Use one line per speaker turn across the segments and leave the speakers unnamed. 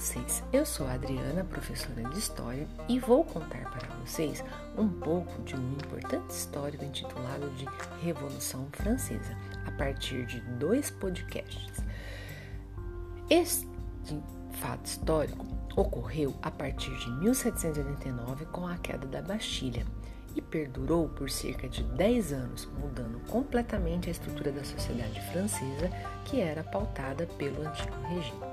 vocês. Eu sou a Adriana, professora de História, e vou contar para vocês um pouco de um importante histórico intitulado de Revolução Francesa, a partir de dois podcasts. Este fato histórico ocorreu a partir de 1789 com a queda da Bastilha e perdurou por cerca de 10 anos, mudando completamente a estrutura da sociedade francesa, que era pautada pelo antigo regime.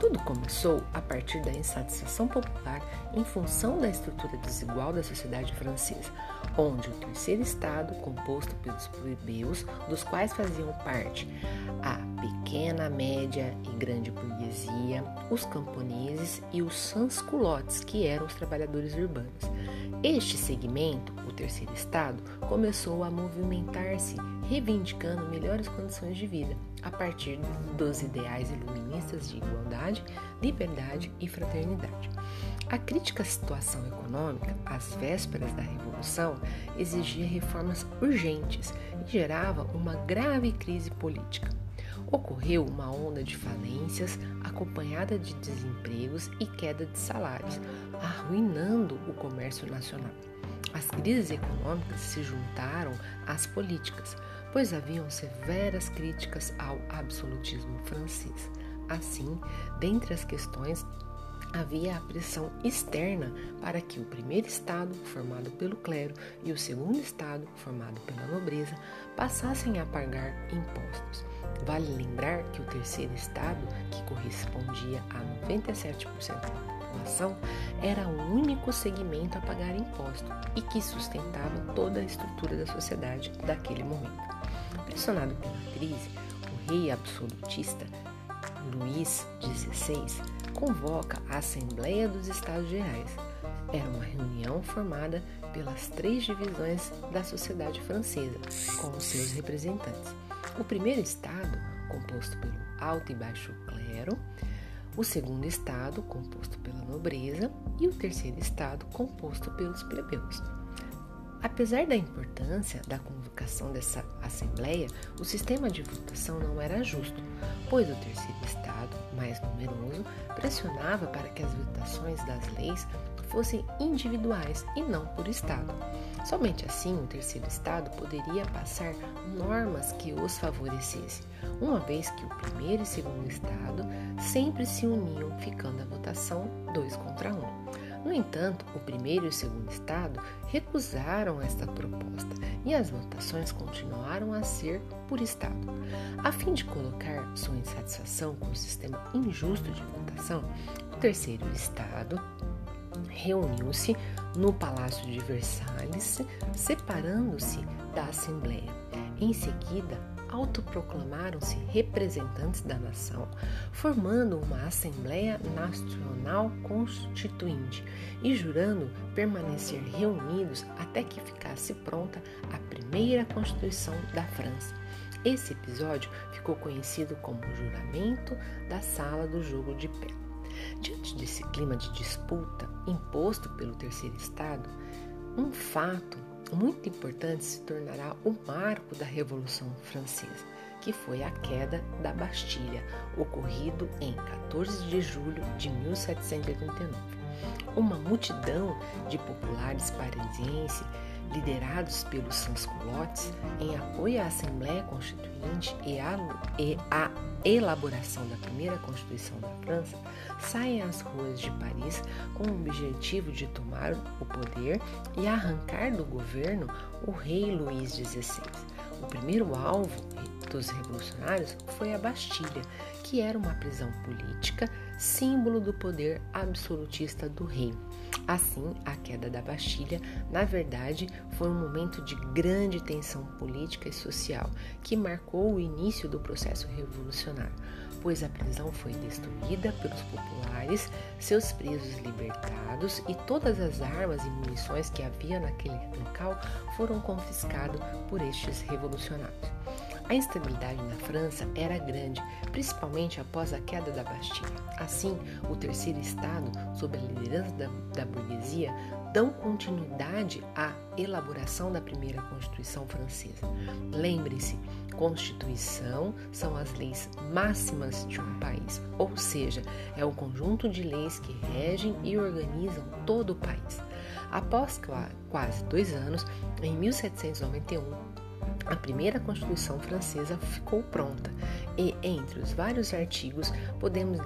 Tudo começou a partir da insatisfação popular em função da estrutura desigual da sociedade francesa, onde o terceiro estado, composto pelos plebeus, dos quais faziam parte a pequena, média e grande burguesia, os camponeses e os sans-culottes, que eram os trabalhadores urbanos. Este segmento, o terceiro estado, começou a movimentar-se, reivindicando melhores condições de vida, a partir dos ideais iluministas de igualdade, liberdade e fraternidade. A crítica à situação econômica, às vésperas da Revolução, exigia reformas urgentes e gerava uma grave crise política. Ocorreu uma onda de falências acompanhada de desempregos e queda de salários, arruinando o comércio nacional. As crises econômicas se juntaram às políticas, pois haviam severas críticas ao absolutismo francês. Assim, dentre as questões, havia a pressão externa para que o primeiro estado, formado pelo clero, e o segundo estado, formado pela nobreza, passassem a pagar impostos. Vale lembrar que o terceiro estado, que correspondia a 97% da população, era o único segmento a pagar imposto e que sustentava toda a estrutura da sociedade daquele momento. Pressionado pela crise, o rei absolutista Luís XVI convoca a Assembleia dos Estados Gerais. Era uma reunião formada pelas três divisões da sociedade francesa, com os seus representantes. O primeiro estado, composto pelo alto e baixo clero, o segundo estado, composto pela nobreza, e o terceiro estado, composto pelos plebeus. Apesar da importância da convocação dessa assembleia, o sistema de votação não era justo, pois o terceiro estado, mais numeroso, pressionava para que as votações das leis fossem individuais e não por estado. Somente assim o terceiro estado poderia passar normas que os favorecessem, uma vez que o primeiro e segundo estado sempre se uniam, ficando a votação dois contra um. No entanto, o primeiro e o segundo estado recusaram esta proposta e as votações continuaram a ser por estado. A fim de colocar sua insatisfação com o sistema injusto de votação, o terceiro estado reuniu-se no Palácio de Versalhes, separando-se da Assembleia. Em seguida, autoproclamaram-se representantes da nação, formando uma Assembleia Nacional Constituinte e jurando permanecer reunidos até que ficasse pronta a primeira Constituição da França. Esse episódio ficou conhecido como o Juramento da Sala do Jogo de Pé. Diante desse clima de disputa imposto pelo terceiro Estado, um fato muito importante se tornará o marco da Revolução Francesa, que foi a queda da Bastilha, ocorrido em 14 de julho de 1789. Uma multidão de populares parisienses liderados pelos sans-culottes, em apoio à Assembleia Constituinte e à, e à elaboração da primeira Constituição da França, saem às ruas de Paris com o objetivo de tomar o poder e arrancar do governo o rei Luís XVI. O primeiro alvo dos revolucionários foi a Bastilha, que era uma prisão política, símbolo do poder absolutista do rei. Assim, a queda da Bastilha, na verdade, foi um momento de grande tensão política e social que marcou o início do processo revolucionário, pois a prisão foi destruída pelos populares, seus presos libertados e todas as armas e munições que havia naquele local foram confiscados por estes revolucionários. A instabilidade na França era grande, principalmente após a queda da Bastilha. Assim, o terceiro Estado, sob a liderança da, da burguesia, dão continuidade à elaboração da primeira Constituição francesa. Lembre-se, Constituição são as leis máximas de um país, ou seja, é o conjunto de leis que regem e organizam todo o país. Após quase dois anos, em 1791, a primeira Constituição Francesa ficou pronta e, entre os vários artigos, podemos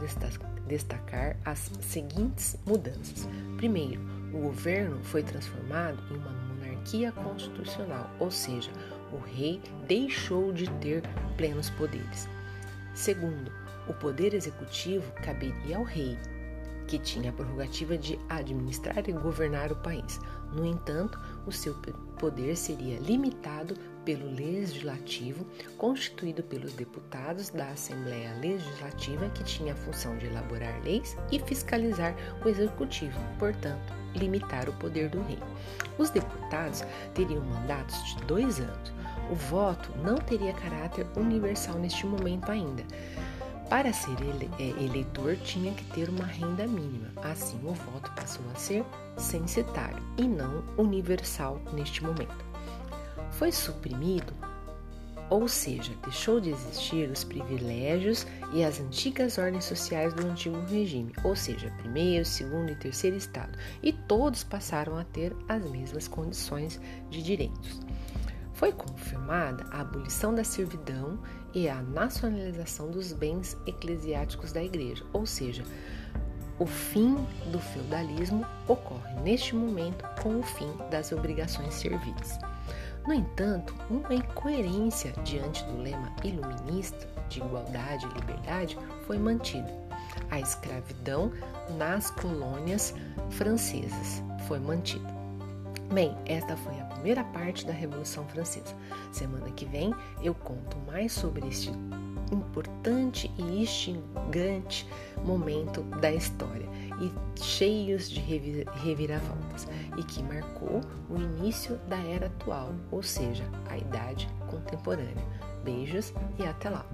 destacar as seguintes mudanças. Primeiro, o governo foi transformado em uma monarquia constitucional, ou seja, o rei deixou de ter plenos poderes. Segundo, o poder executivo caberia ao rei, que tinha a prerrogativa de administrar e governar o país. No entanto, o seu poder seria limitado pelo Legislativo, constituído pelos deputados da Assembleia Legislativa, que tinha a função de elaborar leis e fiscalizar o Executivo, portanto, limitar o poder do rei. Os deputados teriam mandatos de dois anos. O voto não teria caráter universal neste momento ainda. Para ser é, eleitor, tinha que ter uma renda mínima. Assim, o voto passou a ser censitário e não universal neste momento. Foi suprimido, ou seja, deixou de existir os privilégios e as antigas ordens sociais do antigo regime, ou seja, primeiro, segundo e terceiro estado, e todos passaram a ter as mesmas condições de direitos. Foi confirmada a abolição da servidão e a nacionalização dos bens eclesiásticos da Igreja, ou seja, o fim do feudalismo ocorre neste momento com o fim das obrigações serviis. No entanto, uma incoerência diante do lema iluminista de igualdade e liberdade foi mantida. A escravidão nas colônias francesas foi mantida. Bem, esta foi a primeira parte da Revolução Francesa. Semana que vem eu conto mais sobre este importante e instigante momento da história e cheios de reviravoltas e que marcou o início da era atual, ou seja, a idade contemporânea. Beijos e até lá!